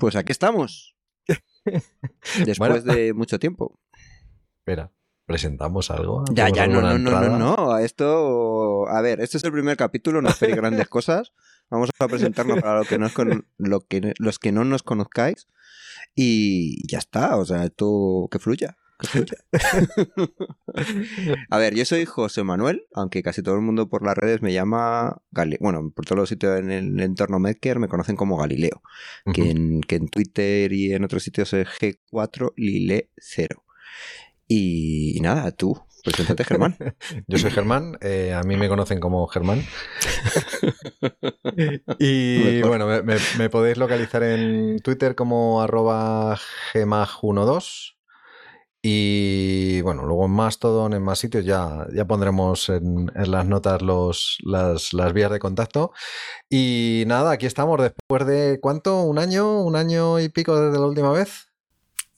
Pues aquí estamos. Después de mucho tiempo. Espera, ¿presentamos algo? Ya, ¿Hacemos ya, no, no, no, no, no. Esto, a ver, este es el primer capítulo, no esperéis grandes cosas. Vamos a presentarnos para lo que no con- lo que, los que no nos conozcáis. Y ya está, o sea, esto que fluya. a ver, yo soy José Manuel, aunque casi todo el mundo por las redes me llama, Gali- bueno, por todos los sitios en el entorno Medker me conocen como Galileo, que, en, que en Twitter y en otros sitios es G4 Lile 0. Y, y nada, tú, preséntate Germán. Yo soy Germán, eh, a mí me conocen como Germán. y bueno, me, me- me podéis localizar en Twitter como arroba gemag12. Y bueno, luego en Mastodon, en más sitios, ya, ya pondremos en, en las notas los, las, las vías de contacto. Y nada, aquí estamos después de ¿cuánto? ¿Un año? ¿Un año y pico desde la última vez?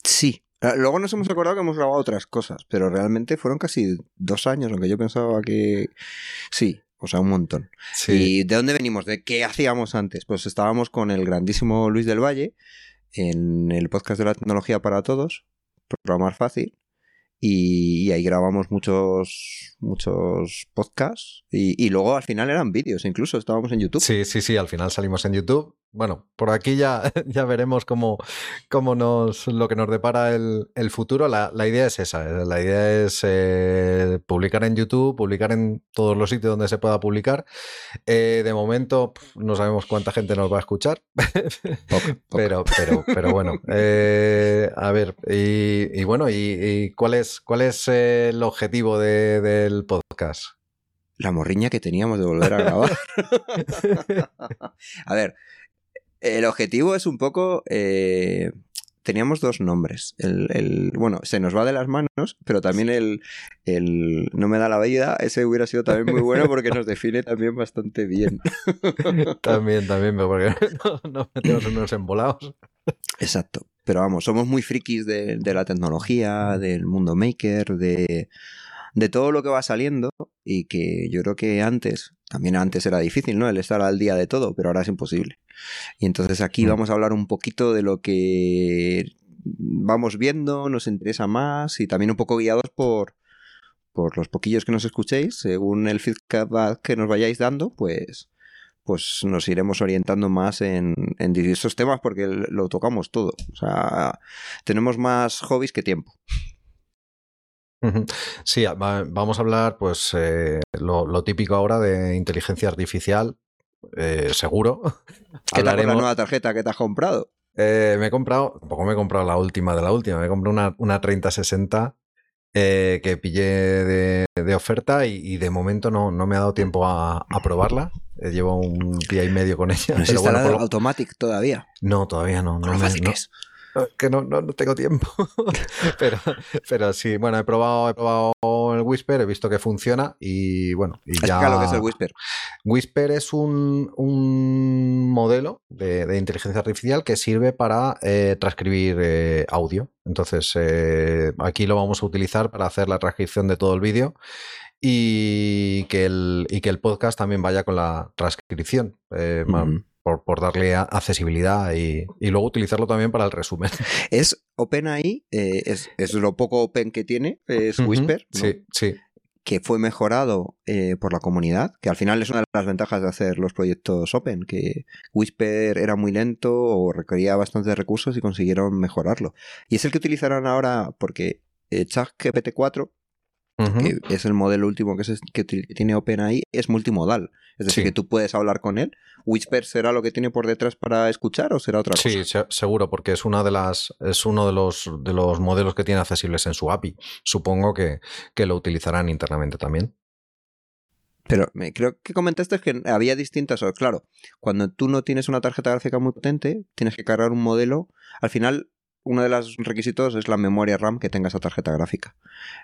Sí. Ah, Luego nos hemos acordado que hemos grabado otras cosas, pero realmente fueron casi dos años, aunque yo pensaba que sí, o sea, un montón. ¿Y de dónde venimos? ¿De qué hacíamos antes? Pues estábamos con el grandísimo Luis del Valle en el podcast de la tecnología para todos, programar fácil, y, ahí grabamos muchos muchos podcasts y, y luego al final eran vídeos, incluso estábamos en YouTube. Sí, sí, sí, al final salimos en YouTube. Bueno, por aquí ya, ya veremos cómo, cómo nos, lo que nos depara el, el futuro. La, la idea es esa, eh, la idea es eh, publicar en YouTube, publicar en todos los sitios donde se pueda publicar. Eh, de momento no sabemos cuánta gente nos va a escuchar, Poca, poca. pero, pero, pero bueno, eh, a ver, y, y bueno, y, y cuál es, cuál es el objetivo de- del podcast? La morriña que teníamos de volver a grabar. a ver, el objetivo es un poco. eh, teníamos dos nombres. El, el- bueno, se nos va de las manos, pero también el, el No me da la vida. Ese hubiera sido también muy bueno porque nos define también bastante bien. También, también, porque no, no metemos unos embolados. Exacto. Pero vamos, somos muy frikis de, de la tecnología, del mundo maker, de, de todo lo que va saliendo y que yo creo que antes, también antes era difícil, ¿no? El estar al día de todo, pero ahora es imposible. Y entonces aquí Mm. vamos a hablar un poquito de lo que vamos viendo, nos interesa más y también un poco guiados por, por los poquillos que nos escuchéis, según el feedback que nos vayáis dando, pues pues nos iremos orientando más en, en diversos temas porque lo tocamos todo. O sea, tenemos más hobbies que tiempo. Sí, va- vamos a hablar, pues, eh, lo, lo típico ahora de inteligencia artificial, eh, seguro. ¿Qué tal con la nueva tarjeta que te has comprado? Eh, me he comprado, tampoco me he comprado la última de la última, me he comprado una, una 3060 eh, que pillé de, de oferta y, y de momento no, no me ha dado tiempo a, a probarla. Llevo un día y medio con ella. No pero bueno, por Automatic todavía. no, todavía no. No lo me- fácil no- que no, no, no, tengo tiempo. pero, pero sí, bueno, he probado, he probado el Whisper, he visto que funciona y bueno, y ya. Explica lo que es el Whisper. Whisper es un, un modelo de, de inteligencia artificial que sirve para eh, transcribir eh, audio. Entonces, eh, aquí lo vamos a utilizar para hacer la transcripción de todo el vídeo y que el, y que el podcast también vaya con la transcripción. eh. Por, por darle accesibilidad y, y luego utilizarlo también para el resumen. Es OpenAI, eh, es, es lo poco open que tiene, es. Whisper, ¿no? Sí, sí. que fue mejorado eh, por la comunidad, que al final es una de las ventajas de hacer los proyectos open, que Whisper era muy lento o requería bastantes recursos y consiguieron mejorarlo. Y es el que utilizarán ahora porque eh, ChatGPT 4 Que es el modelo último que, tiene OpenAI, es multimodal. Es decir, Sí. que tú puedes hablar con él. ¿Whisper será lo que tiene por detrás para escuchar o será otra cosa? Sí, se- seguro, porque es una de las, es uno de los de los modelos que tiene accesibles en su API. Supongo que, que lo utilizarán internamente también. Pero me, creo que comentaste que había distintas. Claro, cuando tú no tienes una tarjeta gráfica muy potente, tienes que cargar un modelo. Al final, uno de los requisitos es la memoria RAM que tenga esa tarjeta gráfica.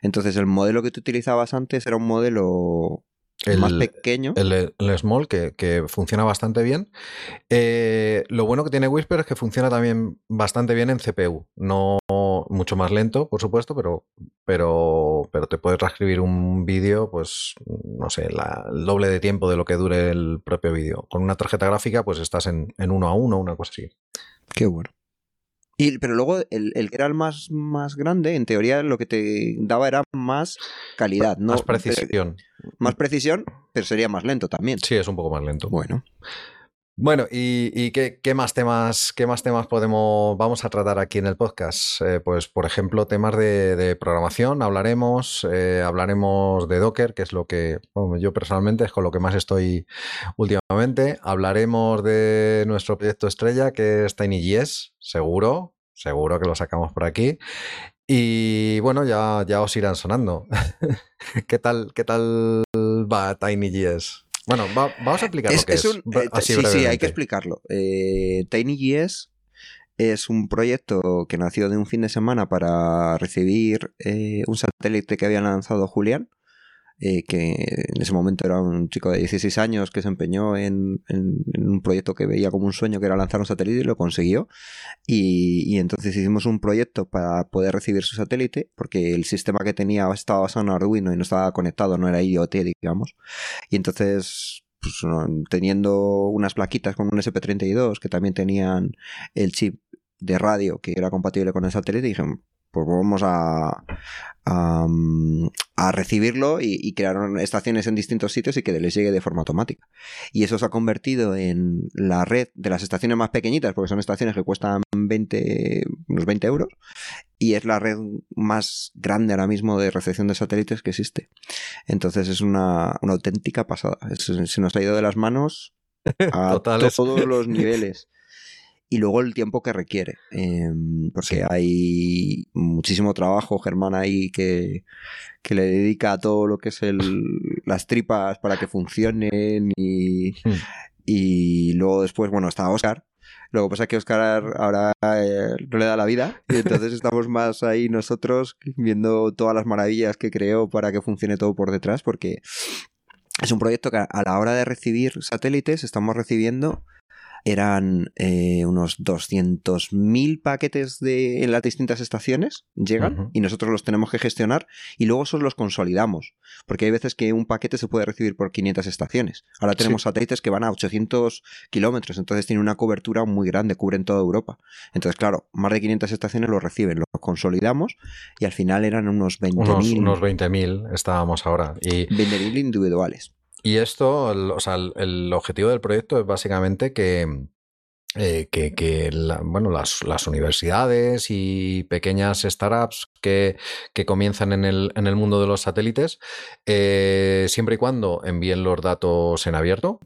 Entonces, el modelo que tú utilizabas antes era un modelo El, más pequeño. el- el Small, que, que funciona bastante bien. Eh, lo bueno que tiene Whisper es que funciona también bastante bien en CPU. No mucho más lento, por supuesto, pero, pero, pero te puedes transcribir un vídeo, pues, no sé, la- el doble de tiempo de lo que dure el propio vídeo. Con una tarjeta gráfica, pues estás en, en uno a uno, una cosa así. Qué bueno. Y, pero luego el, que era el más, más grande, en teoría lo que te daba era más calidad, ¿no? Más precisión. Más precisión, pero sería más lento también. Sí, es un poco más lento. Bueno. Bueno, ¿y, qué, más temas, qué más temas podemos, vamos a tratar aquí en el podcast? Eh, pues, por ejemplo, temas de, programación, hablaremos, eh, hablaremos de Docker, que es lo que yo personalmente es con lo que más estoy últimamente. Hablaremos de nuestro proyecto estrella, que es TinyJS, seguro, seguro que lo sacamos por aquí. Y bueno, ya, ya os irán sonando. ¿Qué tal, qué tal va TinyJS? Bueno, vamos a explicar lo que es. Eh, sí, sí, hay que explicarlo. Eh, TinyJS es un proyecto que nació de un fin de semana para recibir eh, un satélite que había lanzado Julián eh, que en ese momento era un chico de 16 años que se empeñó en, un proyecto que veía como un sueño que era lanzar un satélite y lo consiguió. Y, entonces hicimos un proyecto para poder recibir su satélite, porque el sistema que tenía estaba basado en Arduino y no estaba conectado, no era IoT, digamos. Y entonces pues, teniendo unas plaquitas con un SP32 que también tenían el chip de radio que era compatible con el satélite, dije, pues vamos a, a, recibirlo y, y, crear estaciones en distintos sitios y que les llegue de forma automática. Y eso se ha convertido en la red de las estaciones más pequeñitas, porque son estaciones que cuestan 20, unos 20 euros, y es la red más grande ahora mismo de recepción de satélites que existe. Entonces es una, auténtica pasada. se nos ha ido de las manos a todos los niveles y luego el tiempo que requiere. Em, porque hay muchísimo trabajo, Germán, ahí que, le dedica a todo lo que es el, las tripas para que funcionen y, hmm. y luego después, bueno, está Oscar. Luego pasa que Oscar ahora eh, no le da la vida y entonces estamos más ahí nosotros viendo todas las maravillas que creó para que funcione todo por detrás porque es un proyecto que a la hora de recibir satélites estamos recibiendo eran eh, unos 200.000 paquetes de, en las distintas estaciones, llegan y nosotros los tenemos que gestionar y luego esos los consolidamos, porque hay veces que un paquete se puede recibir por 500 estaciones. Ahora tenemos satélites que van a 800 kilómetros, entonces tiene una cobertura muy grande, cubren toda Europa. Entonces, claro, más de 500 estaciones los reciben, los consolidamos y al final eran unos 20.000. Unos, 20.000 estábamos ahora. Y... 20.000 individuales. Y esto, o sea, el, objetivo del proyecto es básicamente que, eh, que, bueno, las, universidades y pequeñas startups que, que comienzan en el, en el, mundo de los satélites, eh, siempre y cuando envíen los datos en abierto,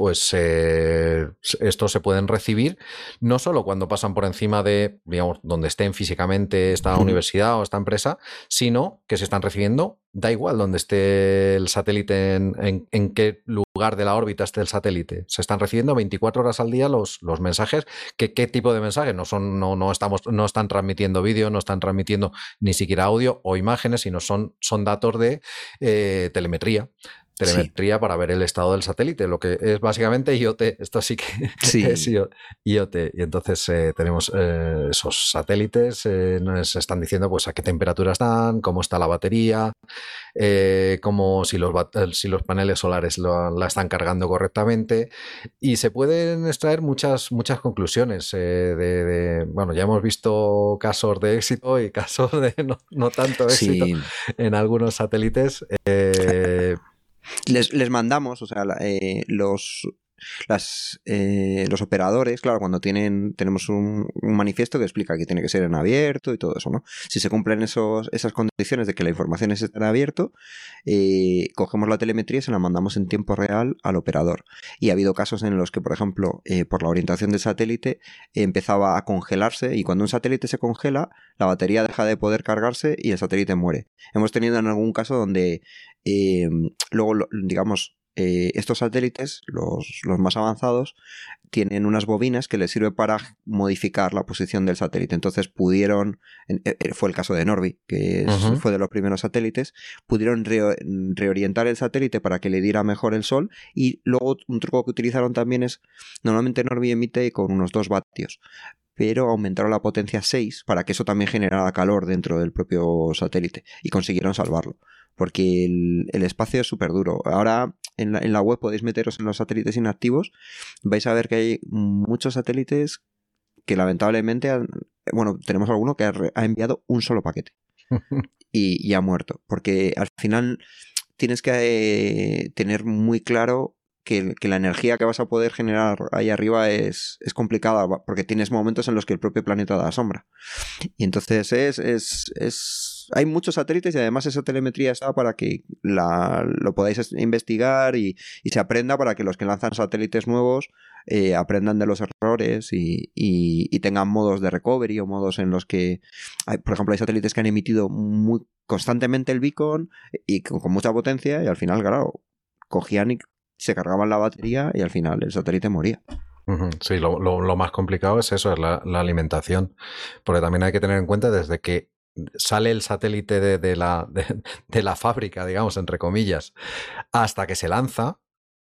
pues eh, estos se pueden recibir no solo cuando pasan por encima de, digamos, donde estén físicamente esta universidad o esta empresa, sino que se están recibiendo, da igual donde esté el satélite, en, en, qué lugar de la órbita esté el satélite. Se están recibiendo 24 horas al día los, los mensajes. ¿Qué, ¿Qué, tipo de mensajes? No, son, no, no, estamos, no están transmitiendo vídeo, no están transmitiendo ni siquiera audio o imágenes, sino son, son datos de eh, telemetría telemetría para ver el estado del satélite, lo que es básicamente IoT. Esto sí que es IoT. Y entonces eh, tenemos eh, esos satélites, eh, nos están diciendo pues a qué temperatura están, cómo está la batería, cómo si los, si los paneles solares la están cargando correctamente. Y se pueden extraer muchas, muchas conclusiones. De, bueno, ya hemos visto casos de éxito y casos de no, tanto éxito en algunos satélites. Les, les mandamos, o sea, eh, los, las, eh, los operadores, claro, cuando tienen, tenemos un, manifiesto que explica que tiene que ser en abierto y todo eso, ¿no? Si se cumplen esos, esas condiciones de que la información es en abierto, eh, cogemos la telemetría y se la mandamos en tiempo real al operador. Y ha habido casos en los que, por ejemplo, eh, por la orientación del satélite, empezaba a congelarse y cuando un satélite se congela, la batería deja de poder cargarse y el satélite muere. Hemos tenido en algún caso donde luego, digamos, eh, estos satélites, los, más avanzados, tienen unas bobinas que les sirve para modificar la posición del satélite. Entonces pudieron, eh, eh, fue el caso de Norby, que fue de los primeros satélites, pudieron reorientar el satélite para que le diera mejor el sol y luego un truco que utilizaron también es, normalmente Norby emite con unos 2 vatios, pero aumentaron la potencia 6 para que eso también generara calor dentro del propio satélite y consiguieron salvarlo porque el, espacio es súper duro. Ahora en la, en la, web podéis meteros en los satélites inactivos, vais a ver que hay muchos satélites que lamentablemente, bueno, tenemos alguno que ha, enviado un solo paquete y, ha muerto. Porque al final tienes que eh, tener muy claro que, la energía que vas a poder generar ahí arriba es, es, complicada porque tienes momentos en los que el propio planeta da sombra. Y entonces es, es, es hay muchos satélites y además esa telemetría está para que la, lo podáis investigar y, y, se aprenda para que los que lanzan satélites nuevos eh, aprendan de los errores y, y, tengan modos de recovery o modos en los que, hay, por ejemplo, hay satélites que han emitido muy constantemente el beacon y con, con mucha potencia y al final, claro, cogían y se cargaban la batería y al final el satélite moría. Sí, lo, más complicado es eso, es la, alimentación, porque también hay que tener en cuenta desde que sale el satélite de, la, de, la fábrica, digamos, entre comillas, hasta que se lanza,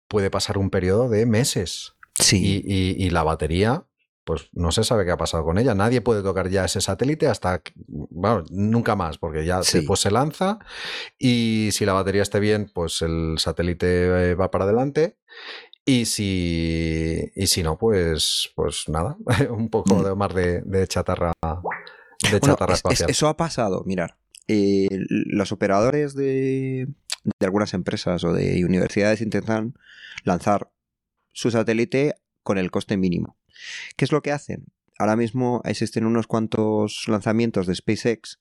puede pasar un periodo de meses. Sí. y la batería pues no se sabe qué ha pasado con ella. Nadie puede tocar ya ese satélite hasta, bueno, nunca más, porque ya después se lanza y si la batería esté bien, pues el satélite eh, va para adelante. Y si, y si no, pues, pues nada, un poco mm. de, más de, chatarra, de chatarra espacial. eso ha pasado, mirar. Eh, los operadores de, de algunas empresas o de universidades intentan lanzar su satélite con el coste mínimo. ¿Qué es lo que hacen? Ahora mismo existen unos cuantos lanzamientos de SpaceX.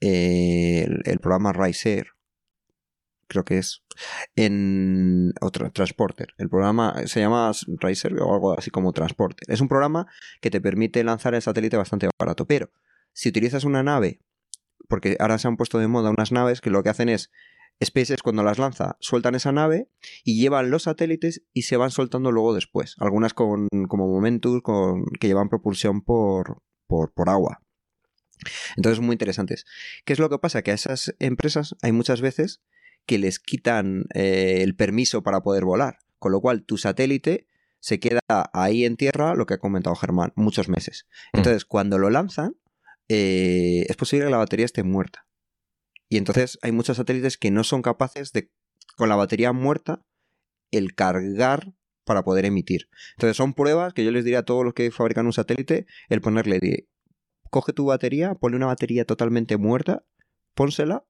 Eh, el, programa Rise creo que es, en otro Transporter. El programa se llama Riser o algo así como Transporter. Es un programa que te permite lanzar el satélite bastante barato, pero si utilizas una nave, porque ahora se han puesto de moda unas naves que lo que hacen es SpaceX cuando las lanza sueltan esa nave y llevan los satélites y se van soltando luego después. Algunas con, como Momentus con, que llevan propulsión por, por, agua. Entonces muy interesantes. ¿Qué es lo que pasa? Que a esas empresas hay muchas veces que les quitan eh, el permiso para poder volar. Con lo cual tu satélite se queda ahí en tierra, lo que ha comentado Germán, muchos meses. Mm. Entonces cuando lo lanzan eh, es posible que la batería esté muerta. Y entonces hay muchos satélites que no son capaces de, con la batería muerta, el cargar para poder emitir. Entonces son pruebas que yo les diría a todos los que fabrican un satélite, el ponerle, coge tu batería, ponle una batería totalmente muerta, pónsela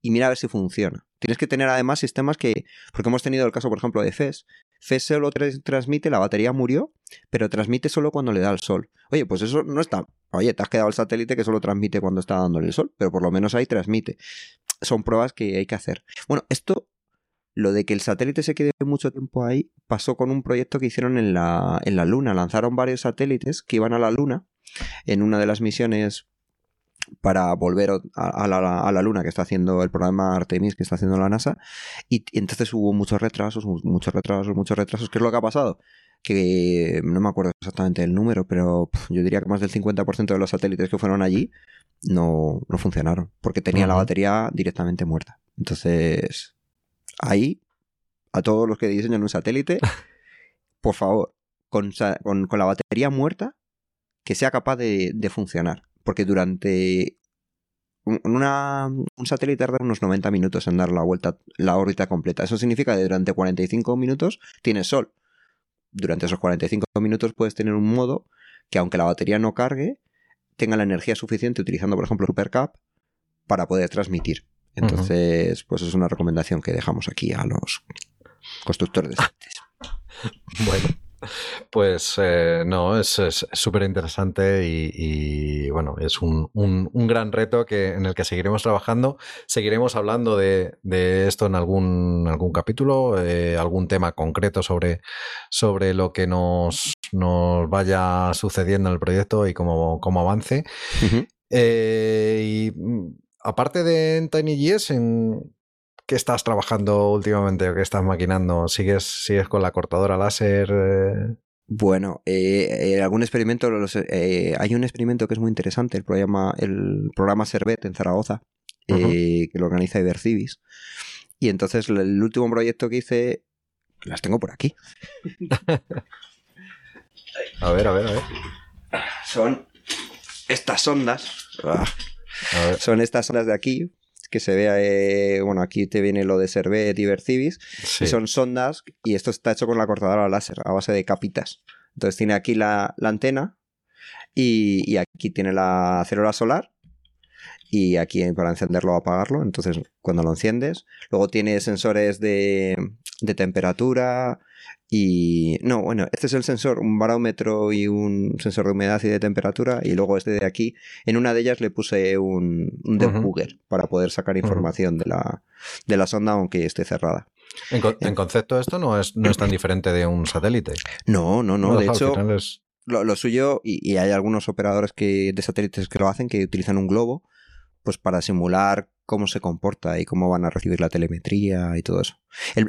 y mira a ver si funciona. Tienes que tener además sistemas que, porque hemos tenido el caso, por ejemplo, de FES. FES solo transmite, la batería murió, pero transmite solo cuando le da el sol. Oye, pues eso no está Oye, te has quedado el satélite que solo transmite cuando está dándole el sol, pero por lo menos ahí transmite. Son pruebas que hay que hacer. Bueno, esto, lo de que el satélite se quede mucho tiempo ahí, pasó con un proyecto que hicieron en la, en la Luna. Lanzaron varios satélites que iban a la Luna en una de las misiones para volver a, la, a, la, Luna que está haciendo el programa Artemis que está haciendo la NASA y, y, entonces hubo muchos retrasos, muchos retrasos, muchos retrasos. ¿Qué es lo que ha pasado? que no me acuerdo exactamente el número, pero yo diría que más del 50% de los satélites que fueron allí no, no funcionaron, porque tenía la batería directamente muerta. Entonces, ahí, a todos los que diseñan un satélite, por favor, con, con, la batería muerta, que sea capaz de, de funcionar. Porque durante una, un satélite tarda unos 90 minutos en dar la vuelta, la órbita completa. Eso significa que durante 45 minutos tienes sol durante esos 45 minutos puedes tener un modo que aunque la batería no cargue, tenga la energía suficiente utilizando, por ejemplo, Supercap para poder transmitir. Entonces, pues es una recomendación que dejamos aquí a los constructores de satélites. bueno. Pues eh, no, es súper interesante y, bueno, es un, gran reto que, en el que seguiremos trabajando. Seguiremos hablando de, esto en algún, algún capítulo, eh, algún tema concreto sobre, sobre lo que nos, nos vaya sucediendo en el proyecto y cómo, cómo avance. Eh, y mm, aparte de TinyGS, en, ¿Qué estás trabajando últimamente o qué estás maquinando? ¿Sigues, sigues con la cortadora láser? Eh? Bueno, eh, eh, algún experimento, hay un experimento que es muy interesante, el programa, el programa Servet en Zaragoza, que lo organiza Ibercivis. Y entonces el último proyecto que hice, las tengo por aquí. a ver, a ver, a ver. Son estas ondas. Ah, son estas ondas de aquí, que se vea, eh, bueno, aquí te viene lo de Servet y son sondas y esto está hecho con la cortadora láser a base de capitas. Entonces tiene aquí la, antena Y, aquí tiene la célula solar y aquí para encenderlo o apagarlo. Entonces, cuando lo enciendes, luego tiene sensores de, de temperatura, y no, bueno, este es el sensor, un barómetro y un sensor de humedad y de temperatura. Y luego este de aquí, en una de ellas le puse un, un debugger para poder sacar información de, la, de la sonda aunque esté cerrada. En, en, concepto esto no es, no es tan diferente de un satélite. No, no, no. de hecho, lo, lo, suyo, y, y, hay algunos operadores que, de satélites que lo hacen, que utilizan un globo, pues para simular cómo se comporta y cómo van a recibir la telemetría y todo eso.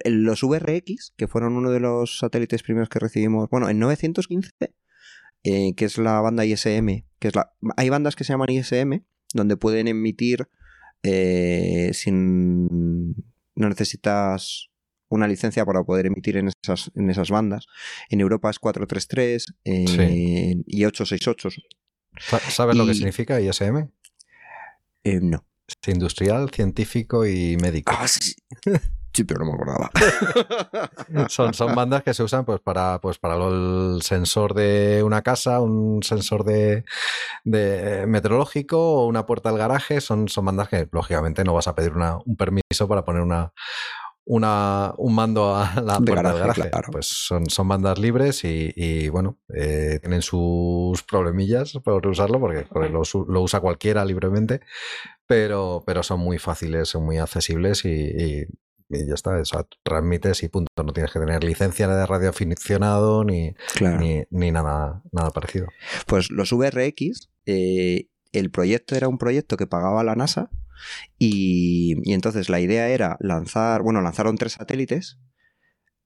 los VRX, que fueron uno de los satélites primeros que recibimos, bueno, en 915, eh, que es la banda ISM, que es la... Hay bandas que se llaman ISM, donde pueden emitir eh, sin... No necesitas una licencia para poder emitir en esas, en esas bandas. En Europa es 433 eh, y 868. ¿Sabes lo que significa ISM? no industrial, científico y médico. Ah, sí. pero no me acordaba. son, son bandas que se usan pues para, pues para el sensor de una casa, un sensor de, meteorológico o una puerta al garaje. Son, son bandas que lógicamente no vas a pedir un permiso para poner una, una, un mando a la puerta del garaje. Pues son, son bandas libres y, bueno, eh, tienen sus problemillas por usarlo porque, lo, lo, usa cualquiera libremente, pero, pero son muy fáciles, son muy accesibles y, ya está, eso, transmites y punto. No tienes que tener licencia de radioaficionado ni, ni, nada, nada parecido. Pues los VRX, eh, el proyecto era un proyecto que pagaba la NASA y, y, entonces la idea era lanzar, bueno, lanzaron tres satélites,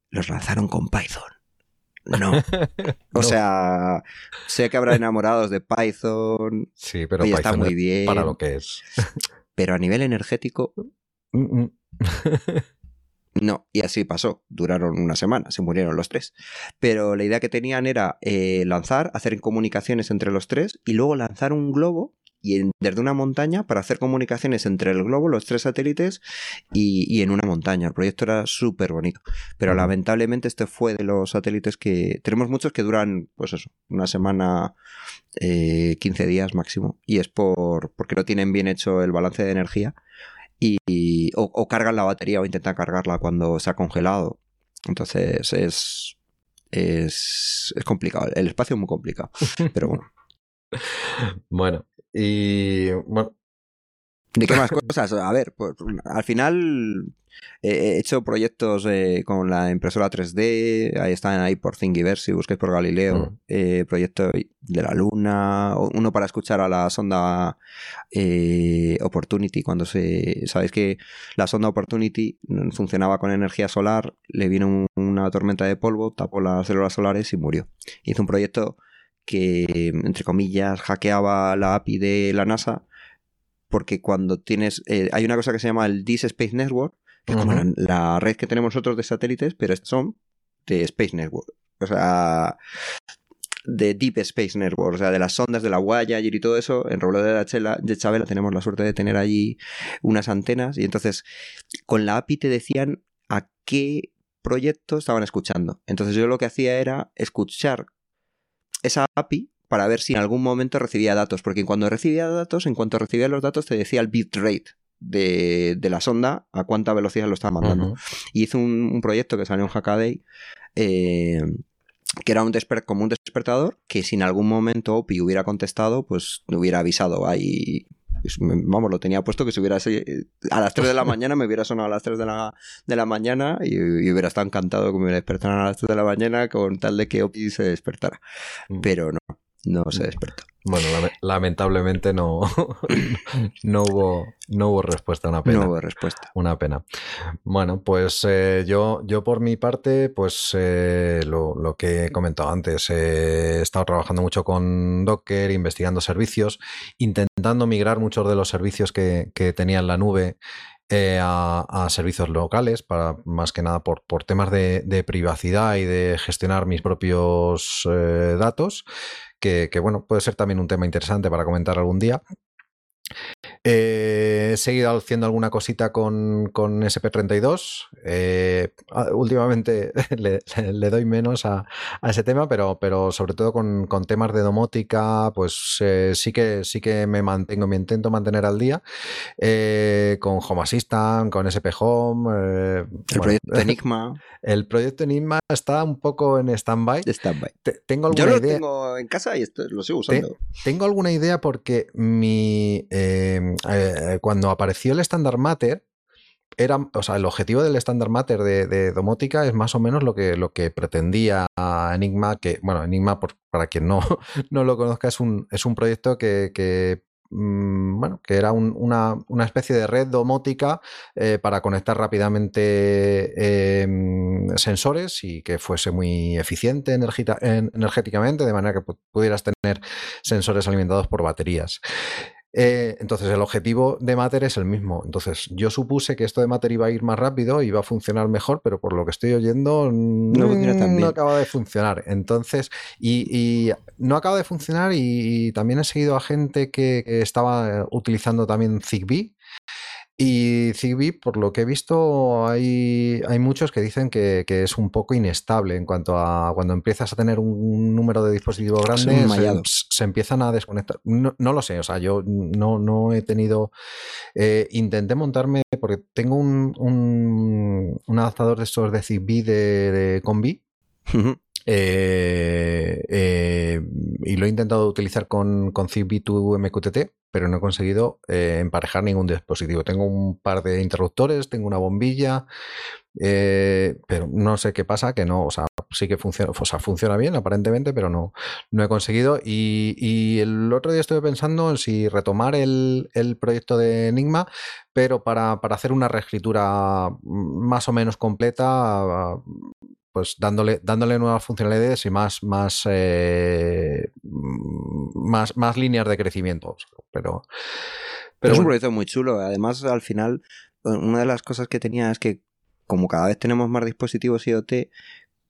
los lanzaron con Python. No. O sea, sé que habrá enamorados de Python. Sí, pero Python está muy bien. Para lo que es. Pero a nivel energético. No, y así pasó. Duraron una semana, se murieron los tres. Pero la idea que tenían era eh, lanzar, hacer comunicaciones entre los tres y luego lanzar un globo y desde una montaña para hacer comunicaciones entre el globo, los tres satélites y, en una montaña. El proyecto era súper bonito. Pero lamentablemente este fue de los satélites que... Tenemos muchos que duran, pues eso, una semana, 15 eh, días máximo. Y es por porque no tienen bien hecho el balance de energía. Y, o, cargan la batería o intentan cargarla cuando se ha congelado. Entonces es, es, es complicado. El espacio es muy complicado. Pero bueno. Bueno, y bueno. ¿De qué más cosas? A ver, pues, al final he hecho proyectos eh, con la impresora 3D, ahí están ahí por Thingiverse, si busquéis por Galileo, eh, proyecto de la Luna, uno para escuchar a la sonda eh, Opportunity, cuando se... Sabéis que la sonda Opportunity funcionaba con energía solar, le vino una tormenta de polvo, tapó las células solares y murió. Hizo un proyecto que, entre comillas, hackeaba la API de la NASA, porque cuando tienes, eh, hay una cosa que se llama el Deep Space Network, que es como la, red que tenemos nosotros de satélites, pero son de Space Network. O sea, de Deep Space Network, o sea, de las ondas de la Voyager y todo eso, en Roblo de, la de Chabela tenemos la suerte de tener allí unas antenas y entonces con la API te decían a qué proyecto estaban escuchando. Entonces yo lo que hacía era escuchar esa API para ver si en algún momento recibía datos, porque cuando recibía datos, en cuanto recibía los datos, te decía el bitrate de, de la sonda, a cuánta velocidad lo estaba mandando. Y hizo un, proyecto que salió en Hackaday, eh, que era un como un despertador, que si en algún momento OPI hubiera contestado, pues hubiera avisado ahí vamos, lo tenía puesto que si hubiera a las 3 de la mañana me hubiera sonado a las 3 de la, de la mañana y, hubiera estado encantado que me despertaran a las 3 de la mañana con tal de que Opi se despertara. Mm. Pero no, no se despertó. Bueno, lamentablemente no, no, hubo, no hubo respuesta, una pena. No hubo respuesta. Una pena. Bueno, pues eh, yo, yo por mi parte, pues eh, lo, lo, que he comentado antes, he estado trabajando mucho con Docker, investigando servicios, intentando migrar muchos de los servicios que, que tenía en la nube eh, a, servicios locales, para más que nada por, por temas de, de, privacidad y de gestionar mis propios datos que, bueno, puede ser también un tema interesante para comentar algún día. He seguido haciendo alguna cosita con, con SP32. Ah, últimamente le, doy menos a, ese tema, pero, pero sobre todo con, temas de domótica, pues sí, que, sí que me mantengo, me intento mantener al día con Home Assistant, con SP Home. el proyecto Enigma. El proyecto Enigma está un poco en stand-by. tengo alguna Yo lo tengo en casa y lo sigo usando. tengo alguna idea porque mi eh, cuando apareció el Standard Matter, era, o sea, el objetivo del Standard Matter de, domótica es más o menos lo que, lo que pretendía Enigma, que, bueno, Enigma, para quien no, no lo conozca, es un, es un proyecto que, Mm, bueno, que era una, especie de red domótica eh, para conectar rápidamente em, sensores y que fuese muy eficiente energéticamente, de manera que pudieras tener sensores alimentados por baterías. Eh, entonces el objetivo de Matter es el mismo. Entonces yo supuse que esto de Matter iba a ir más rápido, iba a funcionar mejor, pero por lo que estoy oyendo no, acaba de funcionar. Entonces, y, no acaba de funcionar y, también he seguido a gente que, que estaba utilizando también Zigbee y Zigbee, por lo que he visto, hay, hay muchos que dicen que, es un poco inestable en cuanto a cuando empiezas a tener un número de dispositivos grandes, se, empiezan a desconectar. No, lo sé, o sea, yo no, no he tenido... Eh, intenté montarme, porque tengo un, un, adaptador de estos de Zigbee de, de Combi. Eh, eh, y lo he intentado utilizar con, con Zigbee 2 MQTT, pero no he conseguido eh, emparejar ningún dispositivo. Tengo un par de interruptores, tengo una bombilla, pero no sé qué pasa, que no, o sea, sí que funciona, o sea, funciona bien aparentemente, pero no, no he conseguido. Y, el otro día estuve pensando en si retomar el, el proyecto de Enigma, pero para, para, hacer una reescritura más o menos completa pues dándole, dándole nuevas funcionalidades y más, más, eh, más, más líneas de crecimiento. Pero, pero, es un proyecto muy chulo. Además, al final, una de las cosas que tenía es que como cada vez tenemos más dispositivos IoT,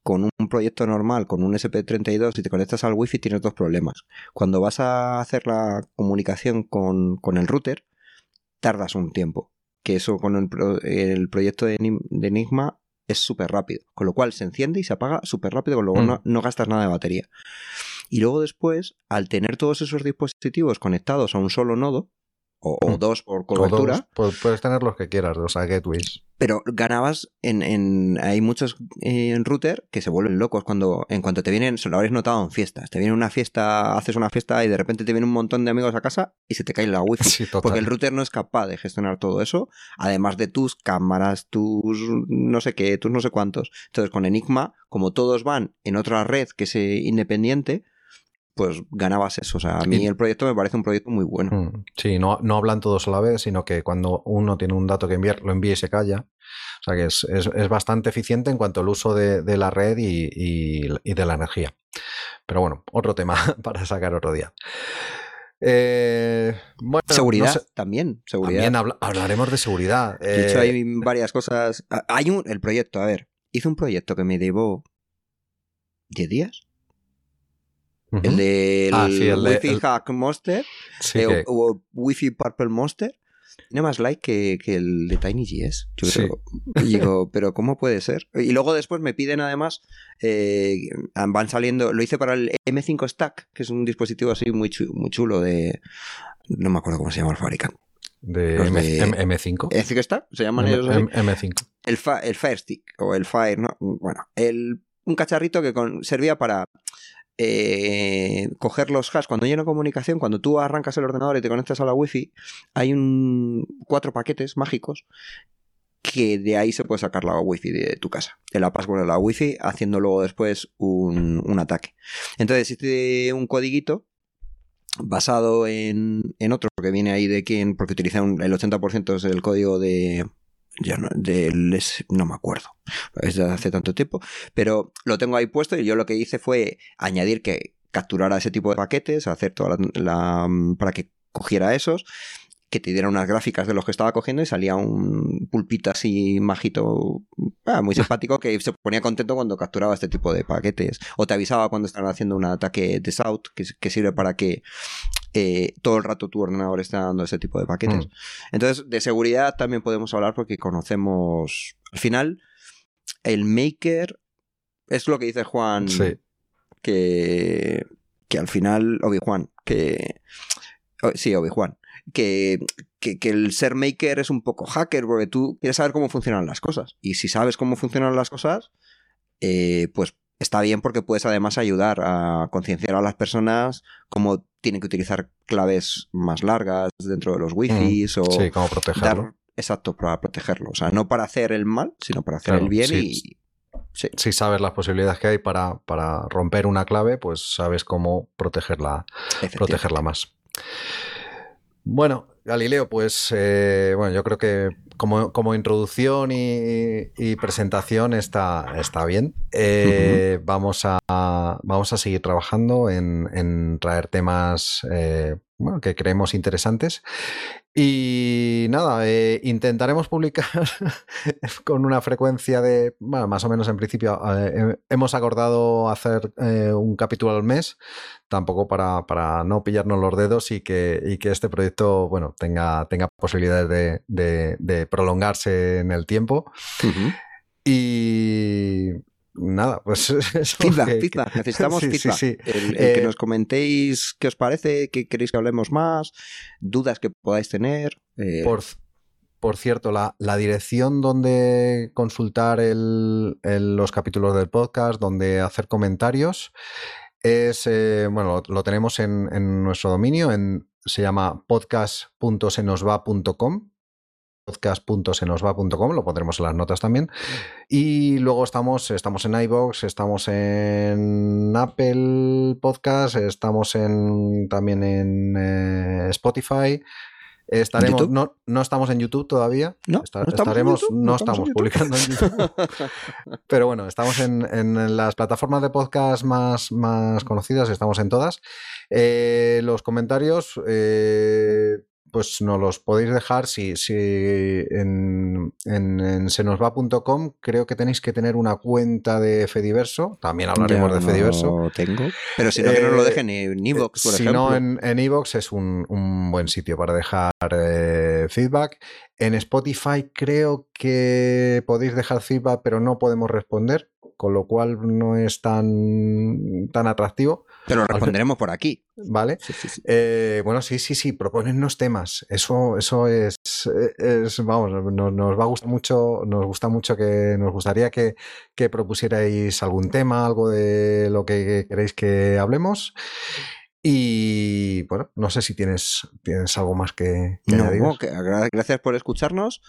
con un proyecto normal, con un SP32, si te conectas al Wi-Fi tienes dos problemas. Cuando vas a hacer la comunicación con, con el router, tardas un tiempo. Que eso con el, el proyecto de Enigma es súper rápido. Con lo cual se enciende y se apaga súper rápido, con lo cual mm. no, gastas nada de batería. Y luego después, al tener todos esos dispositivos conectados a un solo nodo, o, mm. dos por cobertura. Pues puedes tener los que quieras, los gateways. Pero ganabas en, en hay muchos eh, en router que se vuelven locos cuando en cuanto te vienen, se lo habréis notado en fiestas. Te viene una fiesta, haces una fiesta y de repente te viene un montón de amigos a casa y se te cae la wifi. porque el router no es capaz de gestionar todo eso, además de tus cámaras, tus no sé qué, tus no sé cuántos. Entonces con Enigma, como todos van en otra red que es eh, independiente, pues ganabas eso. O sea, a mí el proyecto me parece un proyecto muy bueno. Mm, sí, no, no hablan todos a la vez, sino que cuando uno tiene un dato que enviar, lo envía y se calla. O sea que es, bastante eficiente en cuanto al uso de, la red y, de la energía. Pero bueno, otro tema para sacar otro día. Eh, seguridad también, seguridad. También hablaremos de seguridad. De hecho, hay eh, varias cosas. Hay un, el proyecto, a ver, hice un proyecto que me llevó 10 días el de ah, Wi-Fi Hack Monster eh, o, Wi-Fi Purple Monster tiene más like que, el de TinyGS. Yo Y digo, pero ¿cómo puede ser? Y luego después me piden además, eh, van saliendo, lo hice para el M5 Stack, que es un dispositivo así muy chulo, muy chulo de... No me acuerdo cómo se llama el fabricante. De, M 5 M5 Stack, se llaman ellos. M 5 El, el Fire Stick o el Fire, ¿no? Bueno, el, un cacharrito que servía para eh, coger los hash. Cuando hay una comunicación, cuando tú arrancas el ordenador y te conectas a la wifi, hay un cuatro paquetes mágicos que de ahí se puede sacar la wifi de tu casa, de la password de la wifi, haciendo luego después un, ataque. Entonces hice un codiguito basado en, en, otro que viene ahí de quien, porque utiliza el 80% es el código de, ya no, no me acuerdo, es de hace tanto tiempo, pero lo tengo ahí puesto y yo lo que hice fue añadir que capturara ese tipo de paquetes, hacer toda la, para que cogiera esos, que te diera unas gráficas de los que estaba cogiendo y salía un pulpito así majito, ah, muy simpático, que se ponía contento cuando capturaba este tipo de paquetes. O te avisaba cuando estaban haciendo un ataque de South, que, que sirve para que eh, todo el rato tu ordenador está dando ese tipo de paquetes. Mm. Entonces, de seguridad también podemos hablar porque conocemos. Al final, el maker es lo que dice Juan. Sí. Que, que al final, Obi-Juan, que. oh, Sí, Obi-Juan. Que, que, que el ser maker es un poco hacker porque tú quieres saber cómo funcionan las cosas. Y si sabes cómo funcionan las cosas, eh, pues está bien porque puedes además ayudar a concienciar a las personas cómo tienen que utilizar claves más largas dentro de los wifi o Mm. Sí, cómo protegerlo. dar exacto para protegerlo. O sea, no para hacer el mal, sino para hacer Claro, el bien sí. y sí. Si sabes las posibilidades que hay para, para romper una clave, pues sabes cómo protegerla, protegerla más. Bueno, Galileo, pues eh, bueno, yo creo que como, como introducción y, y presentación está, está bien. Eh, vamos, a, vamos a seguir trabajando en, en traer temas eh, bueno, que creemos interesantes. Y nada, eh, intentaremos publicar con una frecuencia de, bueno, más o menos en principio, eh, hemos acordado hacer eh, un capítulo al mes, tampoco para, para no pillarnos los dedos y que, y que este proyecto, bueno, tenga, tenga posibilidades de, de- de prolongarse en el tiempo. Y nada, pues eso, Feedback, que- feedback. Necesitamos sí, sí, feedback. sí. El, el que Eh, nos comentéis qué os parece, qué queréis que hablemos más, dudas que podáis tener. eh, Por, por cierto, la, la dirección donde consultar el- el- los capítulos del podcast, donde hacer comentarios, es, eh, bueno, lo, lo tenemos en, en nuestro dominio, en, se llama podcast.senosva.com podcast.senosva.com, lo pondremos en las notas también. Y luego estamos, estamos en iVoox, estamos en Apple Podcast, estamos en, también en eh, Spotify. Estaremos, no, no estamos en YouTube todavía. ¿No? Esta- ¿No estamos estaremos, YouTube? no ¿No estamos, en publicando en YouTube. Pero bueno, estamos en, en las plataformas de podcast más, más conocidas, estamos en todas. Eh, los comentarios, eh, pues nos los podéis dejar si, si en, en, en senosva.com creo que tenéis que tener una cuenta de Fediverso. También hablaremos ya de Fediverso. no tengo. Pero si no, que no lo Eh, dejen en Evox, por si ejemplo. no, en, en iVoox es un, un buen sitio para dejar eh, feedback. En Spotify creo que podéis dejar feedback, pero no podemos responder, con lo cual no es tan, tan atractivo, Pero responderemos por aquí. ¿vale? Sí, sí, sí. Eh, bueno, sí, sí, sí, proponennos temas. Eso, eso es, es- vamos, nos, nos va a gustar mucho, nos gusta mucho que, nos gustaría que, que propusierais algún tema, algo de lo que queréis que hablemos. Y bueno, no sé si tienes, tienes algo más que, que No, añadir. que agra- gracias por escucharnos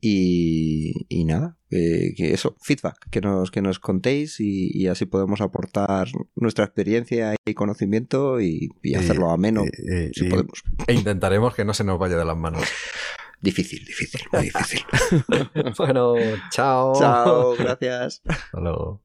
y, y nada, eh, que eso, feedback, que nos, que nos contéis y, y así podemos aportar nuestra experiencia y conocimiento y, y hacerlo ameno, Y- y- si y- podemos. e intentaremos que no se nos vaya de las manos. Difícil, difícil, muy difícil. bueno, chao. Chao, gracias. Hasta luego.